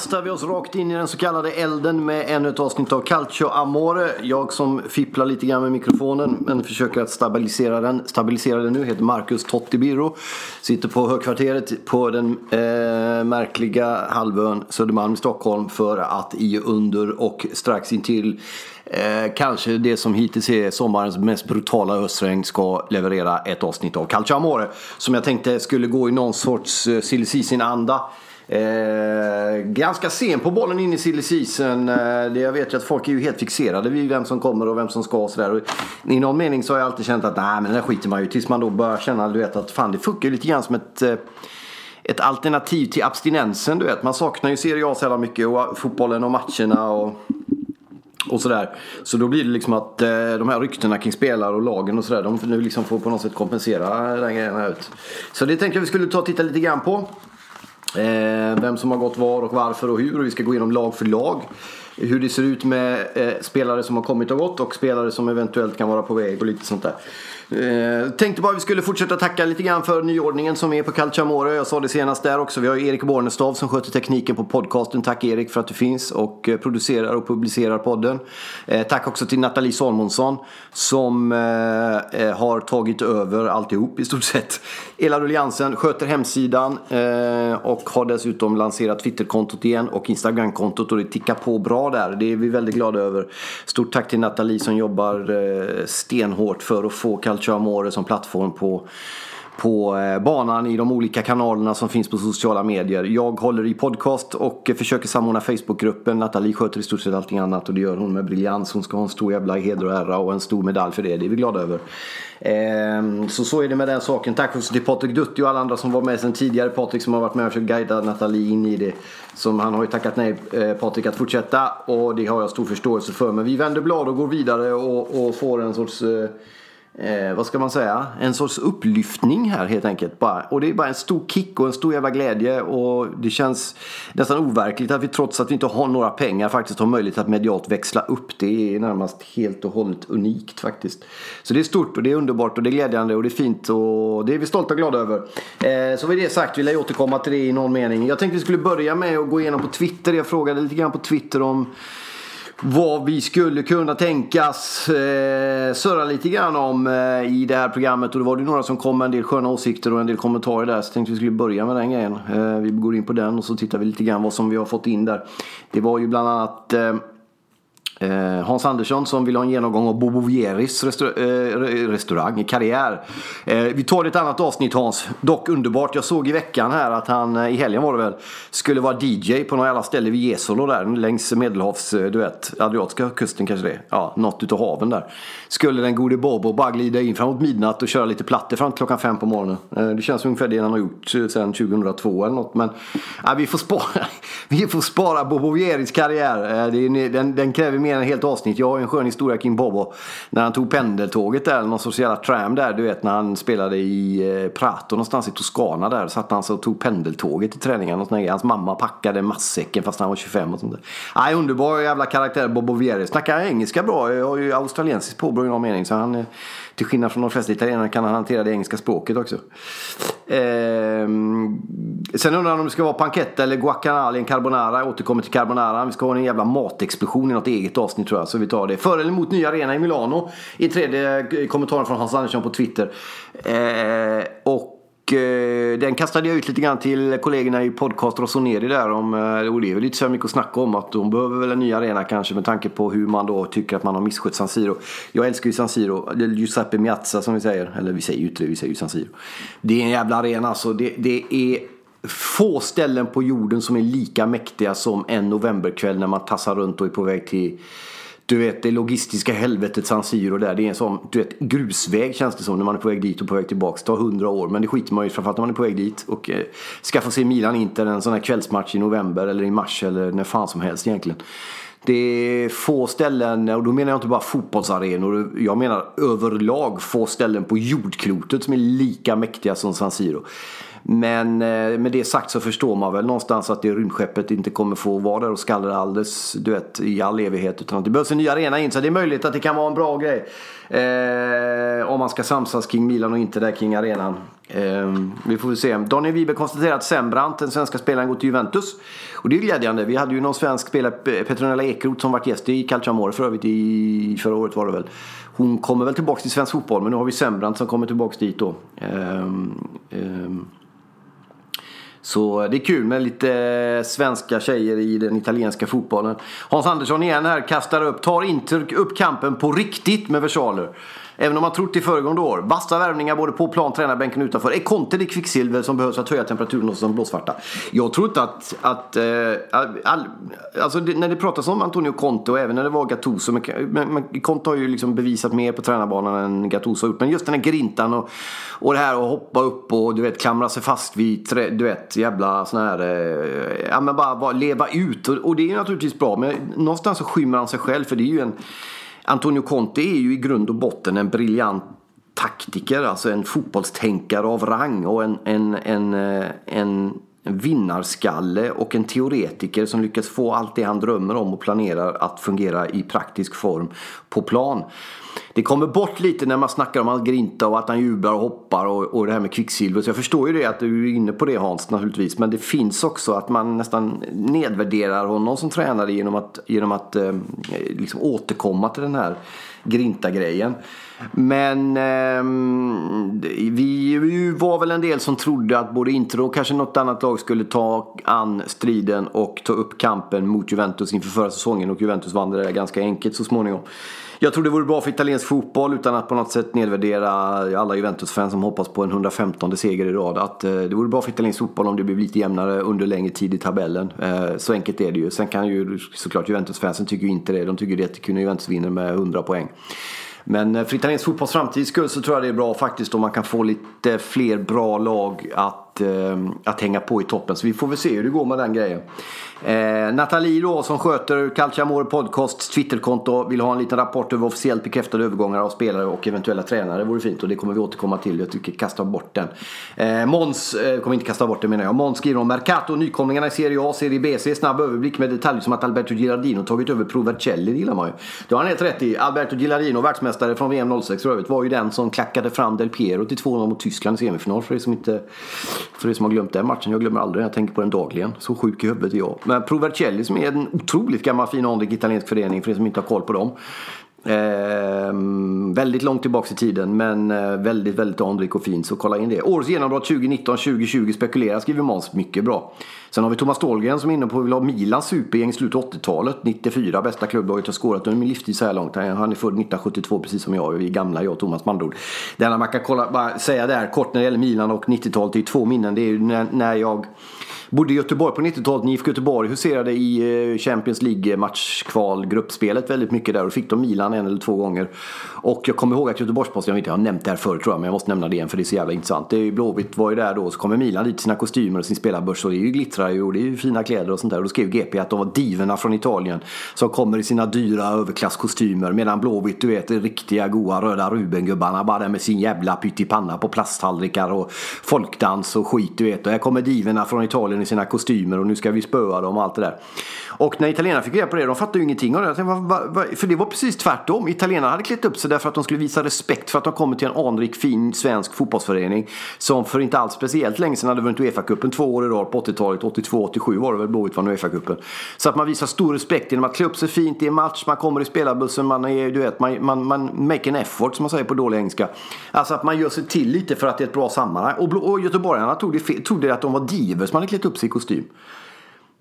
kastar vi oss rakt in i den så kallade elden med ännu ett avsnitt av Calcio Amore. Jag som fipplar lite grann med mikrofonen men försöker att stabilisera den. Stabilisera den nu heter Marcus Tottibiro. Sitter på högkvarteret på den eh, märkliga halvön Södermalm i Stockholm för att i under och strax intill Eh, kanske det som hittills är sommarens mest brutala ösregn ska leverera ett avsnitt av Calcio Amore. Som jag tänkte skulle gå i någon sorts eh, silly anda Eh, ganska sen på bollen in i silly season. Eh, det jag vet ju att folk är ju helt fixerade vid vem som kommer och vem som ska och sådär. I någon mening så har jag alltid känt att nej men den där skiter man ju tills man då börjar känna du vet, att fan det funkar ju lite grann som ett eh, ett alternativ till abstinensen. Du vet. Man saknar ju Serie A så jävla mycket och fotbollen och matcherna och, och sådär. Så då blir det liksom att eh, de här ryktena kring spelare och lagen och sådär. De nu liksom får på något sätt kompensera den grejen ut. Så det tänkte jag vi skulle ta och titta lite grann på. Eh, vem som har gått var och varför och hur. Och vi ska gå igenom lag för lag. Hur det ser ut med eh, spelare som har kommit och gått och spelare som eventuellt kan vara på väg och lite sånt där. Eh, tänkte bara vi skulle fortsätta tacka lite grann för nyordningen som är på Calciamore. Jag sa det senast där också. Vi har ju Erik Bornestav som sköter tekniken på podcasten. Tack Erik för att du finns och eh, producerar och publicerar podden. Eh, tack också till Nathalie Salmonsson som eh, eh, har tagit över alltihop i stort sett. Ela Rulliansen sköter hemsidan eh, och har dessutom lanserat Twitterkontot igen och Instagramkontot och det tickar på bra där. Det är vi väldigt glada över. Stort tack till Nathalie som jobbar eh, stenhårt för att få Calcio Amore som plattform på på eh, banan i de olika kanalerna som finns på sociala medier. Jag håller i podcast och försöker samordna Facebookgruppen. Nathalie sköter i stort sett allting annat och det gör hon med briljans. Hon ska ha en stor jävla heder och ära och en stor medalj för det. Det är vi glada över. Ehm, så så är det med den saken. Tack också till Patrik Dutti och alla andra som var med sedan tidigare. Patrik som har varit med och försökt guida Nathalie in i det. Som han har ju tackat nej eh, Patrik att fortsätta och det har jag stor förståelse för. Men vi vänder blad och går vidare och, och får en sorts eh, eh, vad ska man säga, en sorts upplyftning här helt enkelt. Bara. Och det är bara en stor kick och en stor jävla glädje och det känns nästan overkligt att vi trots att vi inte har några pengar faktiskt har möjlighet att medialt växla upp. Det är närmast helt och hållet unikt faktiskt. Så det är stort och det är underbart och det är glädjande och det är fint och det är vi stolta och glada över. Eh, så med det sagt vill jag återkomma till det i någon mening. Jag tänkte vi skulle börja med att gå igenom på Twitter. Jag frågade lite grann på Twitter om vad vi skulle kunna tänkas eh, surra lite grann om eh, i det här programmet. Och då var det några som kom med en del sköna åsikter och en del kommentarer där. Så jag tänkte vi skulle börja med den grejen. Eh, vi går in på den och så tittar vi lite grann vad som vi har fått in där. Det var ju bland annat Eh, Eh, Hans Andersson som vill ha en genomgång av Bobo Vieris restaur eh, restaurang, karriär. Eh, vi tar ett annat avsnitt Hans. Dock underbart. Jag såg i veckan här att han, i helgen var det väl, skulle vara DJ på några jävla ställe vid Jesolo där längs Medelhavs, du vet, Adriatiska kusten kanske det Ja, något utav haven där. Skulle den gode Bobo bara glida in framåt midnatt och köra lite plattor fram till klockan fem på morgonen. Det känns ungefär det han har gjort sedan 2002 eller något. Men eh, vi får spara, vi får spara Bobo Vieris karriär. Det är, den, den kräver mer än ett helt avsnitt. Jag har en skön historia kring Bobo. När han tog pendeltåget där, någon sorts jävla tram där. Du vet när han spelade i eh, Prato någonstans i Toscana där. Satt han så och tog pendeltåget till träningen. Och Hans mamma packade matsäcken fast han var 25 och sånt där. Nej, underbar jävla karaktär Bobo Vieri. Snackar engelska bra. Jag har ju australiensiskt påbrå i någon mening. Så han, eh, till skillnad från de flesta italienare kan han hantera det engelska språket också. Ehm, sen undrar han om det ska vara panketta eller guacamole en carbonara. Jag återkommer till carbonara. Vi ska ha en jävla matexplosion i något eget avsnitt tror jag, så vi tar det. För eller emot nya arena i Milano i tredje eh, kommentaren från Hans Andersson på Twitter. Eh, och eh, den kastade jag ut lite grann till kollegorna i podcast Rossoneri där om, eh, och det är väl lite så mycket att snacka om att de behöver väl en ny arena kanske med tanke på hur man då tycker att man har misskött San Siro. Jag älskar ju San Siro, Giuseppe Miazza som vi säger, eller vi säger ju inte det, vi säger ju San Siro. Det är en jävla arena så det, det är få ställen på jorden som är lika mäktiga som en novemberkväll när man tassar runt och är på väg till du vet det logistiska helvetet San Siro där. Det är en sån du vet, grusväg känns det som när man är på väg dit och på väg tillbaks. Det tar hundra år men det skiter man ju framförallt när man är på väg dit. Och eh, ska få se Milan Inter en sån här kvällsmatch i november eller i mars eller när fan som helst egentligen. Det är få ställen, och då menar jag inte bara fotbollsarenor. Jag menar överlag få ställen på jordklotet som är lika mäktiga som San Siro. Men eh, med det sagt så förstår man väl någonstans att det rymdskeppet inte kommer få vara där och skallra alldeles du vet, i all evighet. Utan att det behövs en ny arena in. Så det är möjligt att det kan vara en bra grej. Eh, om man ska samsas kring Milan och inte där kring arenan. Eh, vi får väl se. Daniel Wiberg konstaterar att Sembrant, den svenska spelaren, går till Juventus. Och det är glädjande. Vi hade ju någon svensk spelare, eh, Petronella Ekroth, som varit gäst i Calciamore för övrigt i förra året var det väl. Hon kommer väl tillbaka till svensk fotboll men nu har vi Sembrant som kommer tillbaka dit då. Eh, så det är kul med lite svenska tjejer i den italienska fotbollen. Hans Andersson igen här kastar upp, tar inte upp kampen på riktigt med versaler. Även om man trott det föregående år. Vassa värvningar både på plan, tränarbänken och utanför. Är Conte det kvicksilver som behövs för att höja temperaturen hos de blåsvarta? Jag tror inte att... att äh, all, alltså det, när det pratas om Antonio Conte och även när det var Gattuso. Men, men, Conte har ju liksom bevisat mer på tränarbanan än Gattuso har gjort. Men just den här grintan och, och det här att hoppa upp och du vet klamra sig fast vid du vet jävla sån här... Äh, ja men bara, bara leva ut. Och, och det är ju naturligtvis bra. Men någonstans så skymmer han sig själv för det är ju en Antonio Conte är ju i grund och botten en briljant taktiker, alltså en fotbollstänkare av rang och en, en, en, eh, en vinnarskalle och en teoretiker som lyckas få allt det han drömmer om och planerar att fungera i praktisk form på plan. Det kommer bort lite när man snackar om att grinta och att han jublar och hoppar och, och det här med kvicksilver. Så jag förstår ju det att du är inne på det Hans naturligtvis. Men det finns också att man nästan nedvärderar honom som tränare genom att, genom att eh, liksom återkomma till den här grinta-grejen. Men eh, vi var väl en del som trodde att både Inter och kanske något annat lag skulle ta an striden och ta upp kampen mot Juventus inför förra säsongen. Och Juventus vann det där ganska enkelt så småningom. Jag tror det vore bra för italiensk fotboll utan att på något sätt nedvärdera alla Juventus-fans som hoppas på en 115 seger i rad. Att eh, det vore bra för italiensk fotboll om det blev lite jämnare under längre tid i tabellen. Eh, så enkelt är det ju. Sen kan ju såklart Juventus-fansen tycker ju inte det. De tycker det är jättekul när Juventus vinner med 100 poäng. Men eh, för italiensk fotbolls framtids skull så tror jag det är bra faktiskt om man kan få lite fler bra lag att, Eh, att hänga på i toppen. Så vi får väl se hur det går med den grejen. Eh, Nathalie då som sköter Calciamore Podcasts Twitterkonto vill ha en liten rapport över officiellt bekräftade övergångar av spelare och eventuella tränare. Det vore fint och det kommer vi återkomma till. Jag tycker kasta bort den. Eh, Måns eh, kommer inte kasta bort den menar jag. Måns skriver om Mercato, nykomlingarna i Serie A, Serie B. ser snabb överblick med detaljer som att Alberto Gillardino tagit över Provercelli. Det gillar man ju. Det har han helt rätt i. Alberto Gillardino, världsmästare från VM 06 för övrigt, var ju den som klackade fram Del Piero till 2-0 mot Tyskland i semifinal. För er som, inte, för er som har glömt den matchen. Jag glömmer aldrig, jag tänker på den dagligen. Så sjuk i huvudet är jag. Men Provercelli som är en otroligt gammal fin anrik italiensk förening för er som inte har koll på dem. Eh, väldigt långt tillbaka i tiden men eh, väldigt, väldigt anrik och fin så kolla in det. Årets genombrott 2019-2020 spekulerar skriver Måns mycket bra. Sen har vi Thomas Dahlgren som är inne på att vill ha Milans supergäng i slutet av 80-talet. 94, bästa klubblaget har skårat under min livstid så här långt. Han är född 1972 precis som jag. Vi är gamla jag och Thomas Mandord. Det enda man kan kolla, bara säga där kort när det gäller Milan och 90-talet. Det är två minnen. Det är när, när jag Bodde i Göteborg på 90-talet när IFK Göteborg huserade i eh, Champions League matchkval gruppspelet väldigt mycket där och fick de Milan en eller två gånger. Och jag kommer ihåg att Göteborgs-Posten, jag vet inte, jag har nämnt det här förut tror jag men jag måste nämna det igen för det är så jävla intressant. Det är Blåvitt var ju där då så kommer Milan dit i sina kostymer och sin spelarbörs och det är ju glittrar ju och det är ju fina kläder och sånt där. Och då skrev GP att de var divorna från Italien som kommer i sina dyra överklasskostymer medan Blåvitt du vet, de riktiga goa röda Rubengubbarna bara där med sin jävla pyttipanna på plasttallrikar och folkdans och skit du vet. Och här kommer diverna från Italien i sina kostymer och nu ska vi spöa dem och allt det där. Och när italienarna fick reda på det, de fattade ju ingenting av det. Tänkte, va, va, va? För det var precis tvärtom. Italienarna hade klätt upp sig därför att de skulle visa respekt för att de kommit till en anrik, fin svensk fotbollsförening. Som för inte alls speciellt länge sedan hade vunnit Uefa-cupen två år i rad på 80-talet. 82-87 var det väl Blåvitt vann Uefa-cupen. Så att man visar stor respekt genom att klä upp sig fint i en match. Man kommer i spelarbussen, man är, du vet, man, man, man make an effort som man säger på dålig engelska. Alltså att man gör sig till lite för att det är ett bra sammanhang. Och, och göteborgarna trodde, trodde att de var divers, man hade klätt upp sig i kostym.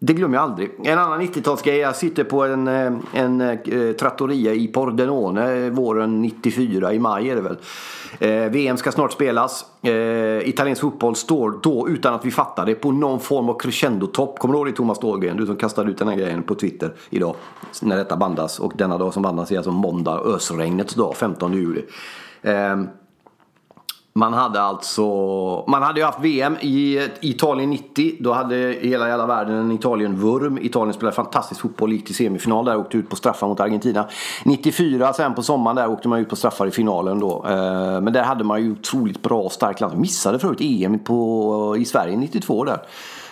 Det glömmer jag aldrig. En annan 90-talsgrej. Jag sitter på en, eh, en, en trattoria i Pordenone eh, våren 94. I maj är det väl. Eh, VM ska snart spelas. Eh, italiensk fotboll står då, utan att vi fattar det, på någon form av crescendotopp. Kommer du ihåg det Thomas Dahlgren? Du som kastade ut den här grejen på Twitter idag. När detta bandas. Och denna dag som bandas är alltså måndag, ösregnets dag, 15 juli. Eh, man hade alltså, man hade ju haft VM i Italien 90. Då hade hela jävla världen en Italien-vurm. Italien spelade fantastisk fotboll, gick till semifinal där, åkte ut på straffar mot Argentina. 94, sen på sommaren där åkte man ut på straffar i finalen då. Eh, men där hade man ju otroligt bra, starkt land. Missade förut EM på, i Sverige 92 där.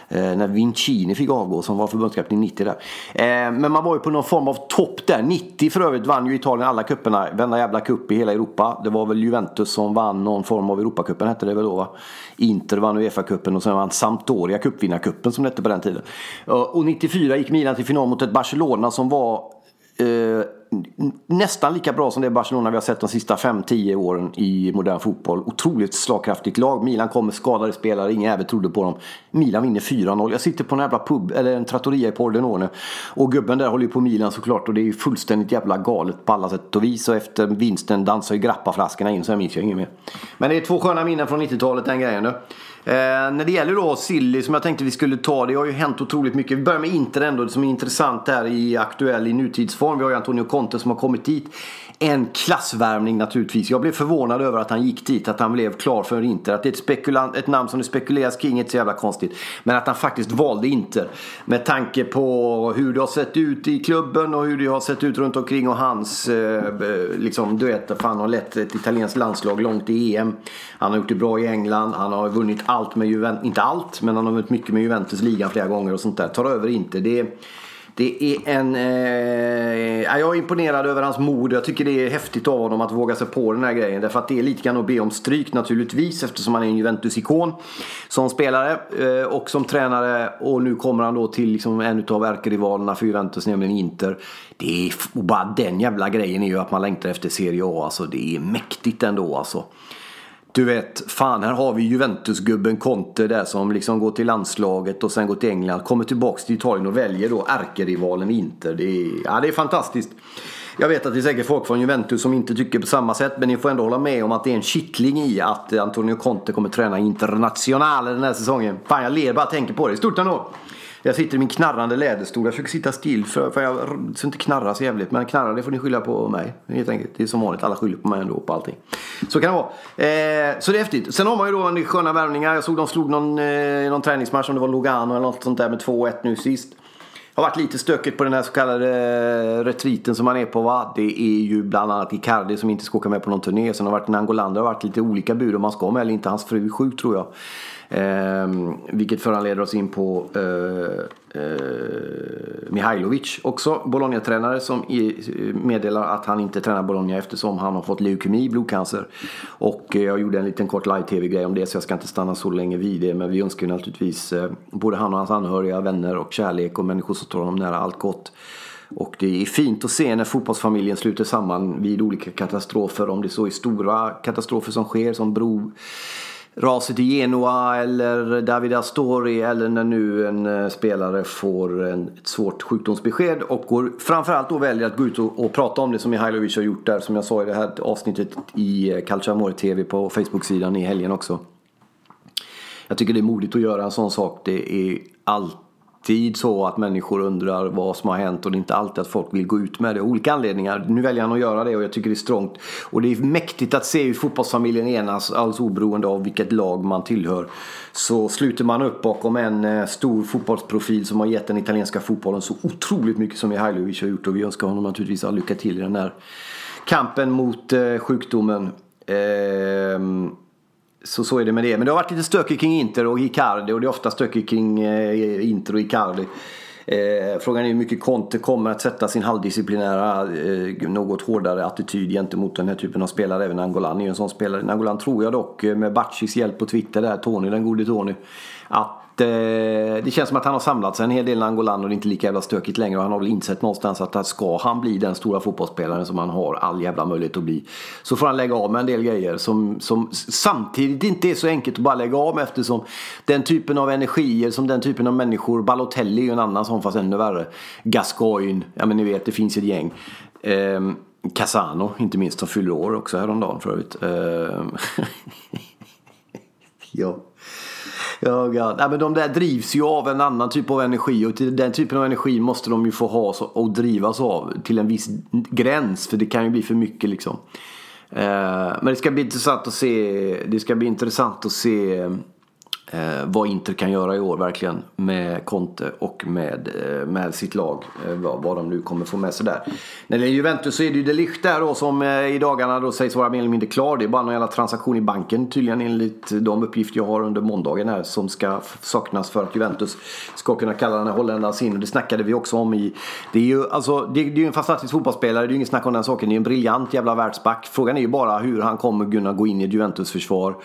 Eh, när Vincini fick avgå som var förbundskapten 90 där. Eh, men man var ju på någon form av topp där. 90 för övrigt vann ju Italien alla cuperna. Varenda jävla cup i hela Europa. Det var väl Juventus som vann någon form av Europacupen hette det väl då va? Inter vann Uefa-cupen och sen vann Sampdoria cupvinnarcupen som det hette på den tiden. Eh, och 94 gick Milan till final mot ett Barcelona som var eh, nästan lika bra som det Barcelona vi har sett de sista 5-10 åren i modern fotboll. Otroligt slagkraftigt lag. Milan kommer, skadade spelare, ingen jävel trodde på dem. Milan vinner 4-0. Jag sitter på en jävla pub, eller en trattoria i Pordenone. Och gubben där håller ju på Milan såklart och det är ju fullständigt jävla galet på alla sätt och vis. Och efter vinsten dansar ju grappaflaskorna in så jag minns jag inget mer. Men det är två sköna minnen från 90-talet den grejen nu. Eh, när det gäller då Silly som jag tänkte vi skulle ta. Det har ju hänt otroligt mycket. Vi börjar med Inter ändå som är intressant här i aktuell i nutidsform. Vi har ju Antonio Conte som har kommit dit en klassvärmning naturligtvis. Jag blev förvånad över att han gick dit, att han blev klar för Inter. Att det är ett, spekulant, ett namn som det spekuleras kring är inte så jävla konstigt. Men att han faktiskt valde Inter. Med tanke på hur det har sett ut i klubben och hur det har sett ut runt omkring och hans, eh, eh liksom, du vet, han har lett ett italienskt landslag långt i EM. Han har gjort det bra i England, han har vunnit allt med Juventus, inte allt, men han har vunnit mycket med Juventus ligan flera gånger och sånt där. Tar över Inter. Det är, det är en... Eh, jag är imponerad över hans mod. Jag tycker det är häftigt av honom att våga sig på den här grejen. Därför att det är lite grann att be om stryk naturligtvis. Eftersom han är en Juventus-ikon. Som spelare eh, och som tränare. Och nu kommer han då till liksom en av ärkerivalerna för Juventus, nämligen Inter. Det är, och bara den jävla grejen är ju att man längtar efter Serie A. Alltså det är mäktigt ändå alltså. Du vet, fan här har vi Juventus-gubben Conte där som liksom går till landslaget och sen går till England. Kommer tillbaks till Italien och väljer då ärkerivalen Inter. Det är, ja, det är fantastiskt. Jag vet att det är säkert folk från Juventus som inte tycker på samma sätt. Men ni får ändå hålla med om att det är en kittling i att Antonio Conte kommer träna internationalen den här säsongen. Fan jag ler bara tänker på det. Stort ändå! Jag sitter i min knarrande läderstol. Jag försöker sitta still för, för jag så inte knarra så jävligt. Men knarra det får ni skylla på mig. Helt enkelt. Det är som vanligt. Alla skyller på mig ändå på allting. Så kan det vara. Eh, så det är häftigt. Sen har man ju då en sköna värvningar. Jag såg de slog någon, eh, någon träningsmatch. Om det var Lugano eller något sånt där med 2-1 nu sist. Det har varit lite stökigt på den här så kallade eh, retriten som man är på va. Det är ju bland annat Icardi som inte ska åka med på någon turné. Sen har det varit Nangolan. Det har varit lite olika bud om han ska med eller inte. Hans fru är sjuk tror jag. Eh, vilket föranleder oss in på eh, eh, Mihailovic också. Bologna-tränare som meddelar att han inte tränar Bologna eftersom han har fått leukemi, blodcancer. Och eh, jag gjorde en liten kort live-tv-grej om det så jag ska inte stanna så länge vid det. Men vi önskar naturligtvis eh, både han och hans anhöriga, vänner och kärlek och människor som står honom nära allt gott. Och det är fint att se när fotbollsfamiljen sluter samman vid olika katastrofer. Om det så är stora katastrofer som sker som bro raset i Genoa eller David Astori eller när nu en eh, spelare får en, ett svårt sjukdomsbesked och går, framförallt då väljer att gå ut och, och prata om det som Mihailovic har gjort där som jag sa i det här avsnittet i eh, Calciamore Calcio Amore TV på Facebook-sidan i helgen också. Jag tycker det är modigt att göra en sån sak. Det är allt tid så att människor undrar vad som har hänt och det är inte alltid att folk vill gå ut med det. av Olika anledningar. Nu väljer han att göra det och jag tycker det är strångt. Och det är mäktigt att se hur fotbollsfamiljen enas, alldeles oberoende av vilket lag man tillhör. Så sluter man upp bakom en eh, stor fotbollsprofil som har gett den italienska fotbollen så otroligt mycket som Mihailovic har gjort. Och vi önskar honom naturligtvis all lycka till i den här kampen mot eh, sjukdomen. Eh, så, så är det med det. Men det har varit lite stökigt kring Inter och Icardi och det är ofta stökigt kring eh, Inter och Icardi. Eh, frågan är hur mycket Conte kommer att sätta sin halvdisciplinära, eh, något hårdare attityd gentemot den här typen av spelare. Även Angolan är ju en sån spelare. Angolan tror jag dock eh, med Batchis hjälp på Twitter där, Tony, den gode Tony. Att det, eh, det känns som att han har samlat sig en hel del i Angolan och det är inte lika jävla stökigt längre. Och han har väl insett någonstans att ska han bli den stora fotbollsspelaren som han har all jävla möjlighet att bli. Så får han lägga av med en del grejer som, som samtidigt inte är så enkelt att bara lägga av med eftersom den typen av energier som den typen av människor, Balotelli är ju en annan sån fast ännu värre. Gascoigne, ja men ni vet det finns ett gäng. Ehm, Casano inte minst som fyller år också häromdagen för övrigt. Ehm. ja. Ja, ja, men de där drivs ju av en annan typ av energi och den typen av energi måste de ju få ha och drivas av till en viss gräns för det kan ju bli för mycket liksom. Eh, men det ska bli intressant att se. Det ska bli intressant att se Eh, vad Inter kan göra i år verkligen med Conte och med, eh, med sitt lag. Eh, vad, vad de nu kommer få med sig där. När det gäller Juventus så är det ju Delicht där då som eh, i dagarna då sägs vara mer eller mindre klar. Det är bara någon jävla transaktion i banken tydligen enligt de uppgifter jag har under måndagen här som ska saknas för att Juventus ska kunna kalla den här holländaren sin. Och det snackade vi också om i... Det är ju alltså, det, det är ju en fantastisk fotbollsspelare, det är ju inget snack om den saken. Det är ju en briljant jävla världsback. Frågan är ju bara hur han kommer kunna gå in i ett Juventus försvar.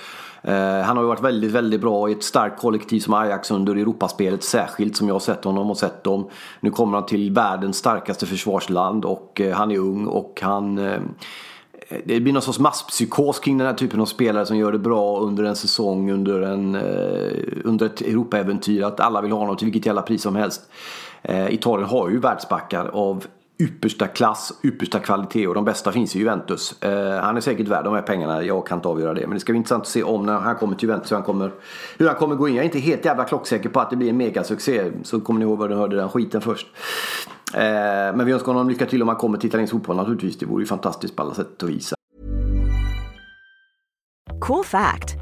Eh, han har ju varit väldigt, väldigt bra i ett starkt kollektiv som Ajax under Europaspelet särskilt som jag har sett honom och sett dem. Nu kommer han till världens starkaste försvarsland och eh, han är ung och han eh, det blir någon sorts masspsykos kring den här typen av spelare som gör det bra under en säsong, under, en, under ett Europaäventyr. Att alla vill ha honom till vilket jävla pris som helst. Italien har ju världsbackar av yppersta klass, yppersta kvalitet och de bästa finns i Juventus. Eh, han är säkert värd de här pengarna, jag kan inte avgöra det. Men det ska bli intressant att se om när han kommer till Juventus hur han kommer, hur han kommer gå in. Jag är inte helt jävla klocksäker på att det blir en megasuccé. Så kommer ni ihåg vad ni hörde den skiten först. Eh, men vi önskar honom lycka till om han kommer till italiensk fotboll naturligtvis. Det vore ju fantastiskt på alla sätt och vis. Cool fact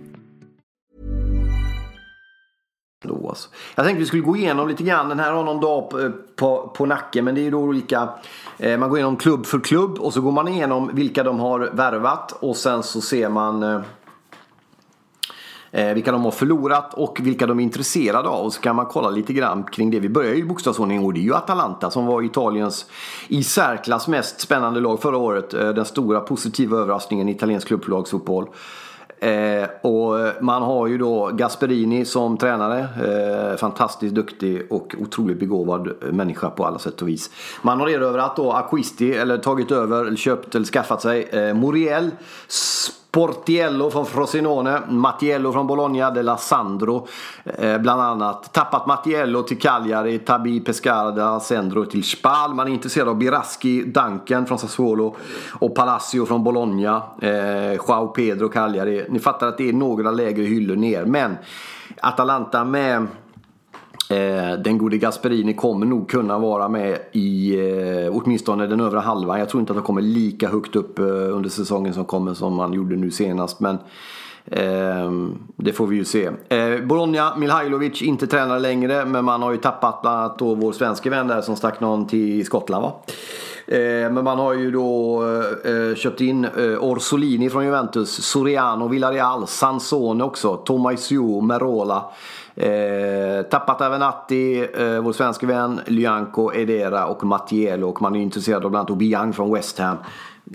Jag tänkte vi skulle gå igenom lite grann. Den här har någon dag på, eh, på, på nacken men det är ju då olika Eh, man går igenom klubb för klubb och så går man igenom vilka de har värvat och sen så ser man eh, eh, vilka de har förlorat och vilka de är intresserade av. Och så kan man kolla lite grann kring det. Vi börjar ju i bokstavsordning och det är ju Atalanta som var Italiens i särklass mest spännande lag förra året. Eh, den stora positiva överraskningen i italiensk klubblagsfotboll. Eh, och man har ju då Gasperini som tränare. Eh, fantastiskt duktig och otroligt begåvad människa på alla sätt och vis. Man har erövrat då Acquisti, eller tagit över, köpt eller skaffat sig eh, Muriel. Portiello från Frosinone, Mattiello från Bologna, De La Sandro eh, bland annat. Tappat Mattiello till Cagliari, Tabi Pescara, Sandro till Spal. Man är intresserad av Biraski, Duncan från Sassuolo och Palacio från Bologna. Eh, Joao Pedro, Cagliari. Ni fattar att det är några lägre hyllor ner. Men Atalanta med Eh, den gode Gasperini kommer nog kunna vara med i eh, åtminstone den övre halvan. Jag tror inte att han kommer lika högt upp eh, under säsongen som kommer som han gjorde nu senast. Men eh, det får vi ju se. Eh, Bologna, Milhajlovic, inte tränare längre. Men man har ju tappat bland annat då vår svenske vän där som stack någon till Skottland va? Eh, men man har ju då eh, köpt in Orsolini från Juventus, Soriano, Villarreal, Sansone också, Tomaisio, Merola. Eh, tappat Avenatti, eh, vår svenska vän, Lyanko, Edera och Mattiello. Och man är intresserad av bland annat Obiang från West Ham.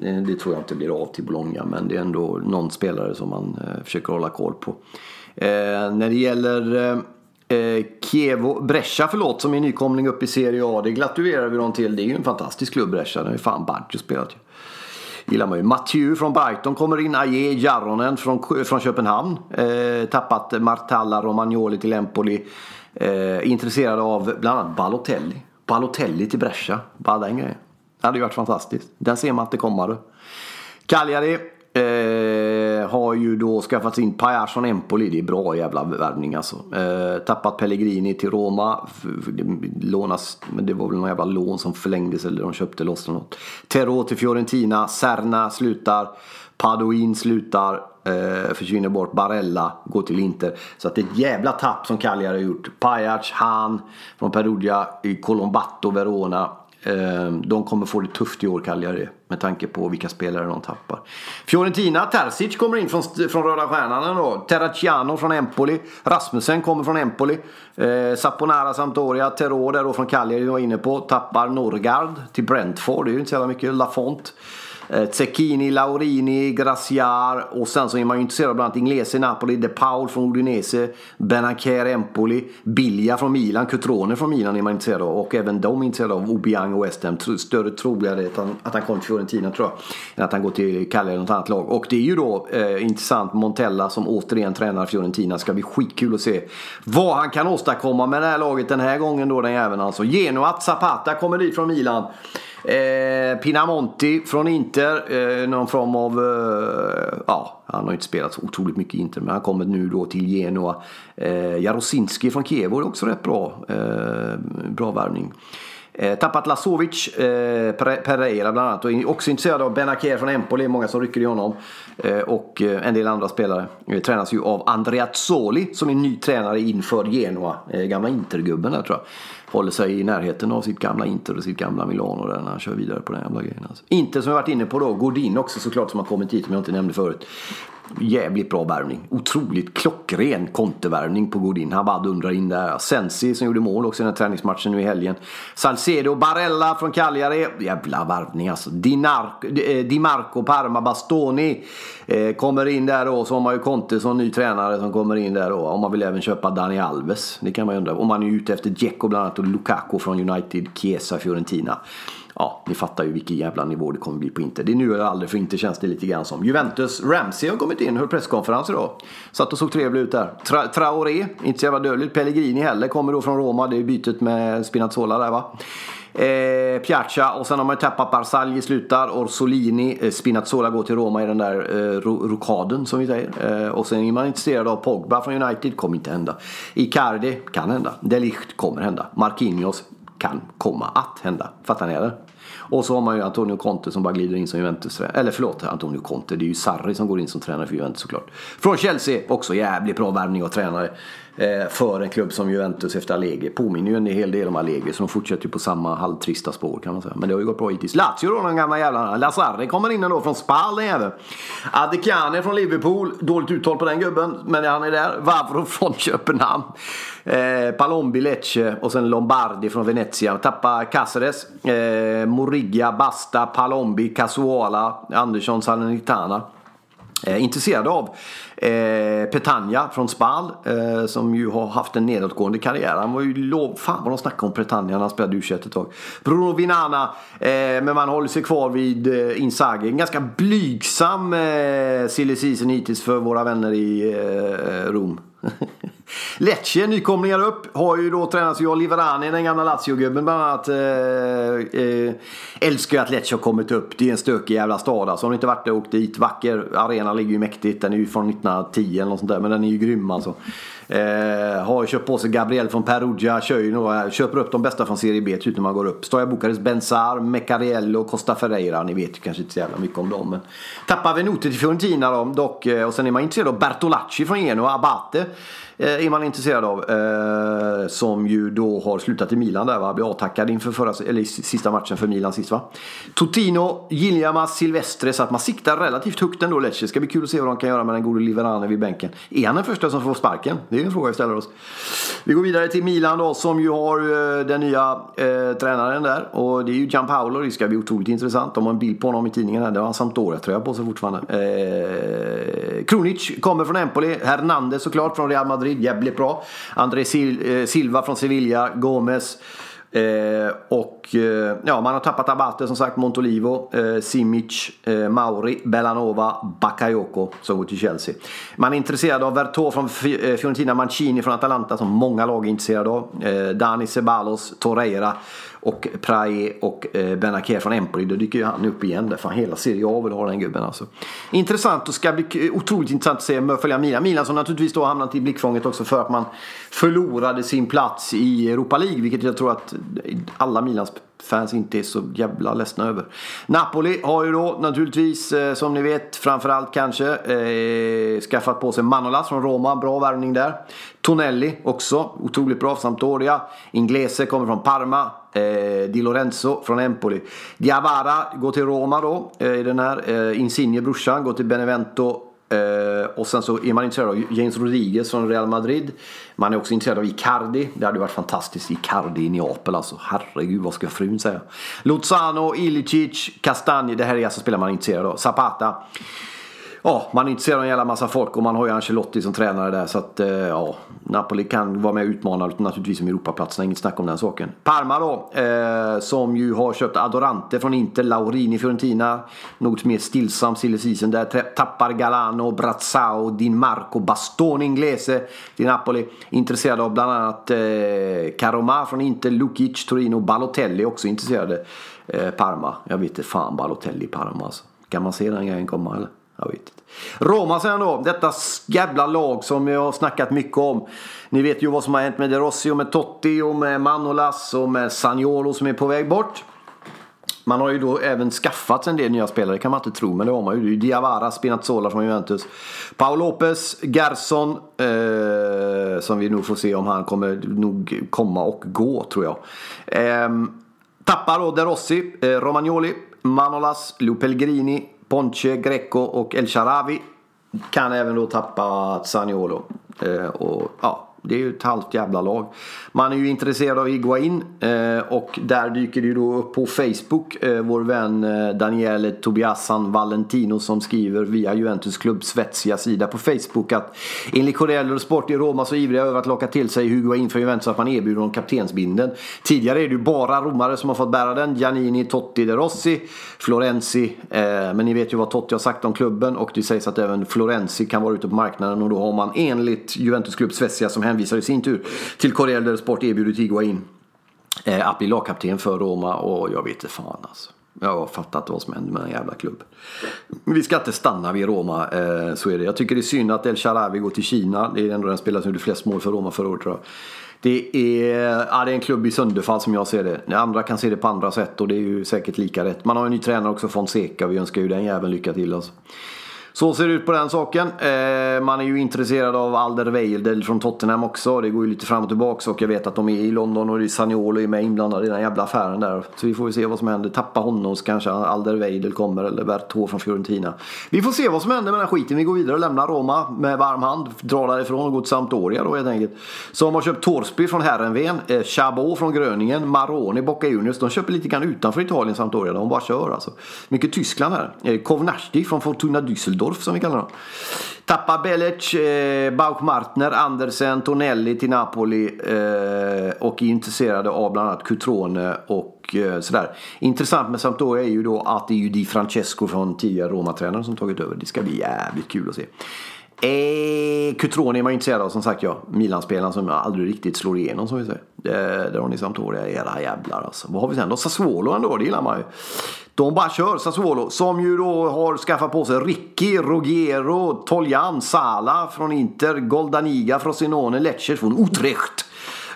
Eh, det tror jag inte blir av till Bologna men det är ändå någon spelare som man eh, försöker hålla koll på. Eh, när det gäller eh, eh Kievo, Brescia förlåt, som är nykomling upp i Serie A. Det gratulerar vi dem till. Det är ju en fantastisk klubb Brescia. Den har ju fan Baggio spelat ju. Gillar man ju. Mathieu från Brighton kommer in. Aje Jaronen från, från Köpenhamn. Eh, tappat Martalla Romagnoli till Empoli. Eh, intresserad av bland annat Balotelli. Balotelli till Brescia. Bara den grejen. Det hade ju varit fantastiskt. Den ser man inte komma. du. Cagliari Eh, har ju då skaffat in Pajas från Empoli. Det är bra jävla värvning alltså. Eh, tappat Pellegrini till Roma. Lånas, men det var väl någon jävla lån som förlängdes eller de köpte loss något. Terro till Fiorentina. Serna slutar. Padoin slutar. Eh, försvinner bort. Barella går till Inter. Så att det är ett jävla tapp som Cagliari har gjort. Pajac, Han från Perugia. Colombatto, Verona. Ehm, de kommer få det tufft i år, Cagliari. Med tanke på vilka spelare de tappar. Fiorentina, Terzic kommer in från, från Röda Stjärnan Terraciano från Empoli. Rasmussen kommer från Empoli. Eh, Saponara, Sampdoria. Terror där då från Cagliari, vi var inne på. Tappar Norgard till Brentford. Det är ju inte så jävla mycket. Lafont. Eh, Zecchini, Laurini, Graciar och sen så är man ju intresserad av bland annat Inglese, Napoli, De Paul från Udinese, Benacer, Empoli, Bilja från Milan, Cutrone från Milan är man intresserad av och även de är intresserade av Obiang och West Ham. Större troligare att han, att han kommer till Fiorentina tror jag än att han går till Cagliari eller något annat lag. Och det är ju då eh, intressant, Montella som återigen tränar Fiorentina. Ska bli skitkul att se vad han kan åstadkomma med det här laget den här gången då den jäveln alltså. Genoa, Zapata kommer dit från Milan. Eh, Pinamonti från Inter. Eh, någon form av... Eh, ja, han har inte spelat så otroligt mycket i Inter. Men han kommer nu då till Genoa. Eh, Jarosinski från Kiev är också rätt bra. Eh, bra värvning. Eh, tappat Lasovic, eh, Pereira bland annat. Och också intresserad av Benacer från Empoli. Många som rycker i honom. Eh, och eh, en del andra spelare. Eh, tränas ju av Andreazzoli som är ny tränare inför Genoa. Eh, gamla Intergubben där tror jag håller sig i närheten av sitt gamla Inter och sitt gamla Milano där när han kör vidare på den jävla grejen. Alltså. Inter som jag varit inne på då, Godin också såklart som har kommit hit som jag inte nämnde förut. Jävligt bra värvning. Otroligt klockren kontevärvning på Godin. Habad undrar in där. Sensi som gjorde mål också i den här träningsmatchen nu i helgen. Salcedo, Barella från Cagliari. Jävla värvning alltså. Dinar eh, Di Marco, Parma, Bastoni. Eh, kommer in där då. Så har man ju Conte som ny tränare som kommer in där då. Om man vill även köpa Dani Alves. Det kan man ju undra. Om man är ute efter Dzeko bland annat och Lukaku från United, Chiesa, Fiorentina ja, ni fattar ju vilken jävla nivå det kommer bli på Inter. Det är nu eller aldrig för Inter känns det lite grann som. Juventus, Ramsey har kommit in, höll presskonferens idag. Satt och såg trevlig ut där. Tra Traoré, inte så jävla dödligt. Pellegrini heller, kommer då från Roma. Det är bytet med Spinazzola där va. Eh, Piazza och sen har man ju tappat Barzagli slutar. Orsolini, eh, Spinazzola går till Roma i den där eh, rokaden som vi säger. Eh, och sen är man intresserad av Pogba från United, kommer inte hända. Icardi, kan hända. Delicht kommer hända. Marquinhos, kan komma att hända. Fattar ni eller? Och så har man ju Antonio Conte som bara glider in som Juventus Eller förlåt, Antonio Conte. Det är ju Sarri som går in som tränare för Juventus såklart. Från Chelsea, också jävligt bra värvning och tränare. Eh, för en klubb som Juventus efter Allegri. Påminner ju en hel del om Allegri. Så de fortsätter ju på samma halvtrista spår kan man säga. Men det har ju gått bra hittills. Lazio då, den gamla jävlarna. Lazare kommer in ändå från Spal den jäveln. Adekane från Liverpool. Dåligt uttal på den gubben. Men han är där. Vavro från Köpenhamn. Eh, Palombi, Lecce och sen Lombardi från Venezia. Tappa Caceres. Eh, Morigia, Basta, Palombi, Casuala, Andersson, Salernitana. Eh, intresserad av eh, Petagna från Spal eh, som ju har haft en nedåtgående karriär. Han var ju lov... Fan vad de snackade om Petagna när han spelade u ett tag. Bruno Vinana, eh, men man håller sig kvar vid eh, Inzaghi. En ganska blygsam eh, silly season hittills för våra vänner i eh, Rom. Lecce, nykomlingar upp, har ju då tränats av Liverani, den gamla Lazio-gubben bland annat. Eh, eh, älskar ju att Lecce har kommit upp. Det är en stökig jävla stad alltså. Har ni inte varit där och åkt dit, vacker. Arena ligger ju mäktigt. Den är ju från 1910 eller något sånt där. Men den är ju grym alltså. Eh, har ju köpt på sig Gabriel från Perugia. Kör ju några, eh, köper upp de bästa från Serie B typ när man går upp. Stoja Bukarest, Benzar, Mecariello, Costa Ferreira. Ni vet ju kanske inte så jävla mycket om dem. Men tappar noter till Fiorentina då, dock. Eh, och sen är man intresserad av Bertolacci från Genoa, Abate. Eh, är man intresserad av. Eh, som ju då har slutat i Milan där va. Blev avtackad inför förra, eller sista matchen för Milan sist va. Totino, Giljamas, Silvestre. Så att man siktar relativt högt ändå Lecce. Det ska bli kul att se vad de kan göra med den gode Liverane vid bänken. Är han den första som får sparken? Det är en fråga vi ställer oss. Vi går vidare till Milan då som ju har eh, den nya eh, tränaren där. Och det är ju Gianpaolo. Det ska bli otroligt intressant. De har en bild på honom i tidningen här. Det har han Sampdoria-tröja på sig fortfarande. Eh, Kronic kommer från Empoli. Hernandez såklart från Real Madrid. Jävligt bra. André eh, Silva från Sevilla. Gomes. Eh, och eh, ja, man har tappat Abate som sagt, Montolivo, eh, Simic, eh, Mauri, Bellanova, Bakayoko som går till Chelsea. Man är intresserad av Vertå från eh, Fiorentina, Mancini från Atalanta som många lag är intresserade av. Eh, Dani Ceballos, Torreira och Prae och eh, Benaker från Empoli. Då dyker ju han upp igen där. Fan hela Serie A vill ha den gubben alltså. Intressant och ska bli otroligt intressant att se följa Milan. Milan som naturligtvis då hamnat i blickfånget också för att man förlorade sin plats i Europa League. Vilket jag tror att alla Milans fans inte är så jävla ledsna över. Napoli har ju då naturligtvis eh, som ni vet framförallt kanske eh, skaffat på sig Manolas från Roma. Bra värvning där. Tonelli också otroligt bra. Sampdoria. Inglese kommer från Parma. Eh, Di Lorenzo från Empoli. Diawara går till Roma då. Eh, den här. Eh, Insigne brorsan går till Benevento. Eh, och sen så är man intresserad av James Rodriguez från Real Madrid. Man är också intresserad av Icardi. Det hade varit fantastiskt. Icardi i Neapel alltså. Herregud vad ska frun säga? Lozano, Ilicic, Castagne. Det här är alltså spelare man är intresserad av. Zapata ja, man är intresserad av en jävla massa folk och man har ju Ancelotti som tränare där. Så att eh, ja, Napoli kan vara med och utmana naturligtvis om Europaplatserna. Inget snack om den saken. Parma då, eh, som ju har köpt Adorante från Inter, Laurini Fiorentina. Något mer stillsam silly season där. Tappar Galano, Brazzao, Din Marco, Bastoni Inglese till Napoli. Intresserad av bland annat eh, Caroma från Inter, Lukic, Torino, Balotelli också intresserade. Eh, Parma. Jag vet inte fan Balotelli i Parma alltså. Kan man se den grejen komma eller? Jag vet inte. Roma sen då. Detta jävla lag som jag har snackat mycket om. Ni vet ju vad som har hänt med De Rossi och med Totti och med Manolas och med Sagnolo som är på väg bort. Man har ju då även skaffat en del nya spelare, det kan man inte tro, men det har man ju. Det är Diawara, Spinazzola från Juventus. Paul Lopez, Gerson, eh, som vi nog får se om han kommer nog komma och gå, tror jag. Eh, tappar då De Rossi, eh, Romagnoli, Manolas, Lou Pellegrini, Ponche, Greco och El Sharawi kan även då tappa Zaniolo. Eh, och ja, det är ju ett halvt jävla lag. Man är ju intresserad av Higuain eh, och där dyker det ju då upp på Facebook eh, vår vän eh, Daniele Tobiasan Valentino som skriver via Juventus klubb svetsiga sida på Facebook att enligt Corriere och Sport är Roma så ivriga över att locka till sig Higuain för Juventus att man erbjuder honom kaptensbinden. Tidigare är det ju bara romare som har fått bära den. Giannini, Totti, De Rossi, Florenzi. men ni vet ju vad Totti har sagt om klubben och det sägs att även Florenzi kan vara ute på marknaden och då har man enligt Juventus klubb svetsiga som hänvisar i sin tur till Corriere där Sport erbjudit Higuain eh, att bli lagkapten för Roma och jag vet inte fan alltså. Jag har fattat vad som händer med den jävla klubben. Vi ska inte stanna vid Roma, eh, så är det. Jag tycker det är synd att El Sharawi går till Kina. Det är ändå den spelare som gjorde flest mål för Roma förra året tror jag. Det är, ja, det är en klubb i sönderfall som jag ser det. Andra kan se det på andra sätt och det är ju säkert lika rätt. Man har en ny tränare också, Fonseca. Vi önskar ju den jäveln lycka till alltså. Så ser det ut på den saken. Eh, man är ju intresserad av Alder Alderweireld från Tottenham också. Det går ju lite fram och tillbaka och jag vet att de är i London och Saniolo är med inblandade i den jävla affären där. Så vi får ju se vad som händer. Tappa honom så kanske Alder Weidel kommer eller Bertå från Fiorentina. Vi får se vad som händer med den skiten. Vi går vidare och lämnar Roma med varm hand. Drar därifrån och går till Sampdoria då helt enkelt. Som har köpt Torsby från Herrenven, eh, Chabot från Gröningen, Maroni, Bocca Juniors. De köper lite grann utanför Italien Sampdoria. De bara kör alltså. Mycket Tyskland här. Eh, Kovnasti från Fortuna Düsseldorf Düsseldorf som vi kallar dem. Tappa Belic, eh, Bauchmartner, Andersen, Tonelli till Napoli eh, och är intresserade av bland annat Cutrone och eh, sådär. Intressant med Sampdoria är ju då att det är ju Di Francesco från tidigare Roma-tränaren som tagit över. Det ska bli jävligt kul att se. Eh, Cutrone är man intresserad av som sagt ja. Milan-spelaren som aldrig riktigt slår igenom som vi säger. Eh, där har ni Sampdoria, era jävlar alltså. Vad har vi sen då? Sassuolo ändå, det gillar man ju. De bara kör Sassuolo som ju då har skaffat på sig Ricky, Rogero, Toljan, Sala från Inter, Goldaniga från Sinone, Lecce från Utrecht.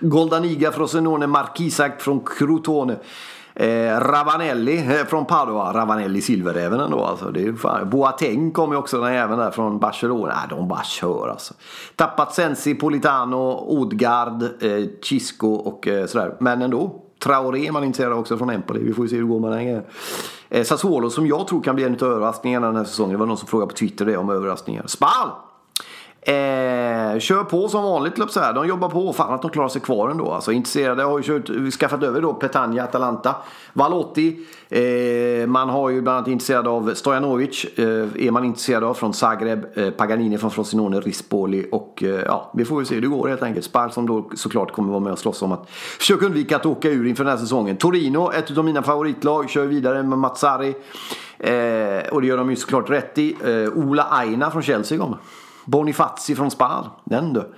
Goldaniga från Sinone, Markisak från Crotone. Eh, Ravanelli eh, från Padua. Ravanelli silveräven ändå alltså. Det är fan. Boateng kom ju också den även där från Barcelona. Nej, de bara kör alltså. Tappat Sensi, Politano, Odgard, eh, Chisco och eh, sådär. Men ändå. Traoré är man intresserad av också från Empoli. Vi får ju se hur det går med den grejen. Eh, Sassuolo som jag tror kan bli en av överraskningarna den här säsongen. Det var någon som frågade på Twitter det om överraskningar. Spal! Eh, kör på som vanligt, löp så här. De jobbar på. Fan att de klarar sig kvar ändå. Alltså, intresserade har ju kört, skaffat över då Petagna, Atalanta. Valotti. Eh, man har ju bland annat intresserad av Stojanovic. Eh, är man intresserad av från Zagreb. Eh, Paganini från Frosinone, Rispoli. Och eh, ja, vi får väl se hur det går helt enkelt. Spar som då såklart kommer vara med och slåss om att försöka undvika att åka ur inför den här säsongen. Torino, ett av mina favoritlag, kör vidare med Mazzari. Eh, och det gör de ju såklart rätt i. Eh, Ola Aina från Chelsea kommer. Bonifazi från Spal. Den du.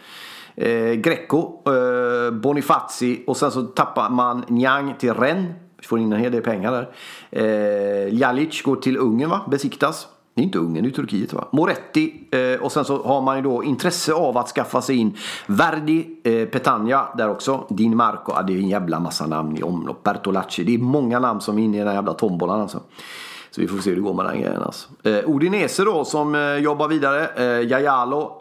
Eh, Greco, eh, Bonifazi och sen så tappar man Nyang till Rennes. Får in en hel del pengar där. Eh, Jalic går till Ungern va? Besiktas. Det är inte Ungern, det är Turkiet va? Moretti eh, och sen så har man ju då intresse av att skaffa sig in Verdi, eh, Petagna där också. Din Marco, ah, det är en jävla massa namn i omlopp. Bertolacci, det är många namn som är inne i den här jävla tombolan alltså. Så vi får se hur det går med den grejen alltså. Eh, då som eh, jobbar vidare. Eh, Jajalo.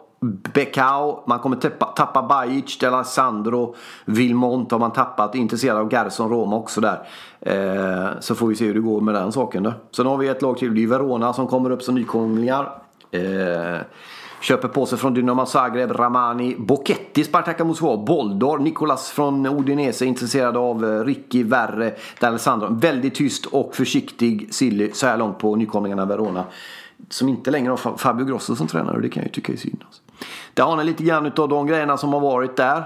Becao, man kommer tappa, tappa Bajic, Delasandro, Vilmont har man tappat. Intresserad av Gerson Roma också där. Eh, så får vi se hur det går med den saken då. Sen har vi ett lag till, det är Verona som kommer upp som nykomlingar. Eh, Köper på sig från Dynamo Zagreb, Ramani, Boketti, Spartaka Moskva, Boldor, Nicolas från Odinese, intresserad av eh, Ricky Verre, D'Alessandro. Väldigt tyst och försiktig Silly så här långt på nykomlingarna Verona. Som inte längre har Fabio Grosso som tränare och det kan jag ju tycka är synd. Alltså. Där har ni lite grann av de grejerna som har varit där.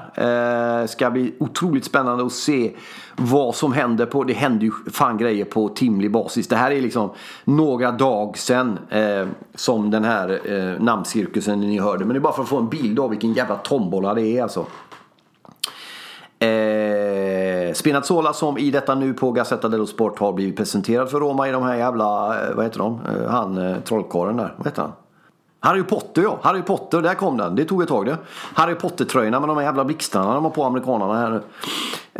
Eh, ska bli otroligt spännande att se vad som händer på, det händer ju fan grejer på timlig basis. Det här är liksom några dagar sedan eh, som den här eh, namncirkusen ni hörde. Men det är bara för att få en bild av vilken jävla tombola det är alltså. Eh, Spinazzola som i detta nu på Gazzetta dello Sport har blivit presenterad för Roma i de här jävla, eh, vad heter de? Eh, han eh, trollkarlen där, vad heter han? Harry Potter ja, Harry Potter, där kom den. Det tog ett tag det. Harry Potter-tröjorna med de här jävla blixtarna de har på amerikanerna här nu.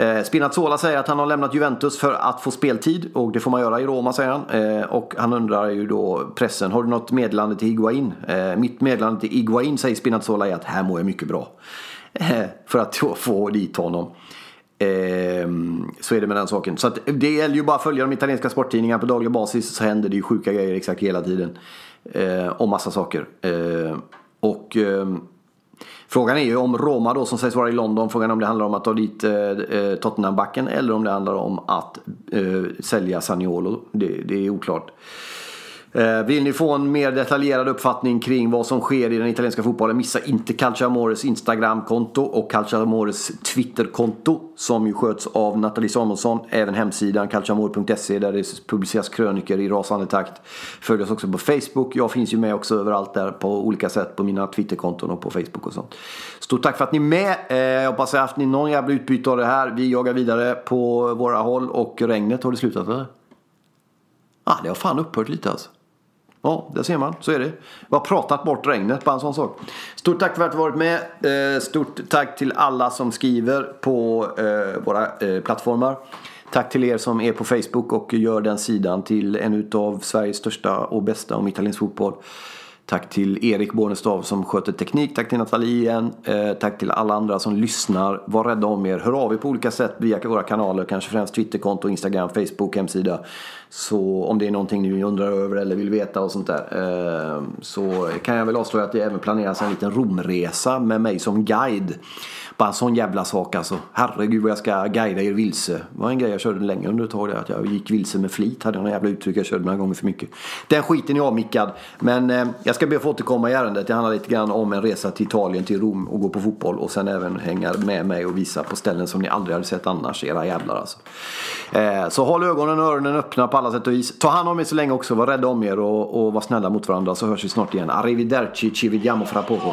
Eh, Spinazzola säger att han har lämnat Juventus för att få speltid och det får man göra i Roma säger han. Eh, och han undrar ju då pressen, har du något meddelande till Iguain? Eh, mitt meddelande till Iguain säger Spinazzola är att här mår jag mycket bra. Eh, för att få dit honom. Ehm, så är det med den saken. Så det gäller ju bara att följa de italienska sporttidningarna på daglig basis så händer det ju sjuka grejer exakt hela tiden. Eh, och massa saker. Eh, och eh, frågan är ju om Roma då som sägs vara i London. Frågan är om det handlar om att ta dit eh, Tottenham-backen eller om det handlar om att eh, sälja Saniolo. Det, det är oklart. Eh, vill ni få en mer detaljerad uppfattning kring vad som sker i den italienska fotbollen missa inte Calciamores Instagramkonto och Calciamores Twitterkonto som ju sköts av Nathalie Samuelsson. Även hemsidan calciamore.se där det publiceras kröniker i rasande takt. Följ oss också på Facebook. Jag finns ju med också överallt där på olika sätt på mina Twitterkonton och på Facebook och sånt. Stort tack för att ni är med. Eh, jag hoppas att haft någon jävla utbyte av det här. Vi jagar vidare på våra håll och regnet har det slutat eller? Ah, det har fan upphört lite alltså. Ja, det ser man. Så är det. Vi har pratat bort regnet, bara en sån sak. Stort tack för att du varit med. Eh, stort tack till alla som skriver på eh, våra eh, plattformar. Tack till er som är på Facebook och gör den sidan till en av Sveriges största och bästa om italiensk fotboll. Tack till Erik Bornestav som sköter teknik. Tack till Nathalie igen. Eh, tack till alla andra som lyssnar. Var rädda om er. Hör av er på olika sätt via våra kanaler. Kanske främst Twitterkonto, Instagram, Facebook, hemsida. Så om det är någonting ni undrar över eller vill veta och sånt där. Eh, så kan jag väl avslöja att det även planeras en liten Romresa med mig som guide. Bara en sån jävla sak alltså. Herregud vad jag ska guida er vilse. Det var en grej jag körde länge under ett tag. där. Att jag gick vilse med flit. Hade jag några jävla uttryck jag körde några gånger för mycket. Den skiten är avmickad. Men eh, jag ska be att få återkomma i ärendet. Det handlar lite grann om en resa till Italien, till Rom och gå på fotboll. Och sen även hänga med mig och visa på ställen som ni aldrig hade sett annars. Era jävlar alltså. Eh, så håll ögonen och öronen öppna på alla sätt och vis. Ta hand om er så länge också. Var rädda om er och, och var snälla mot varandra. Så hörs vi snart igen. Arrivederci, ci vediamo fra poco.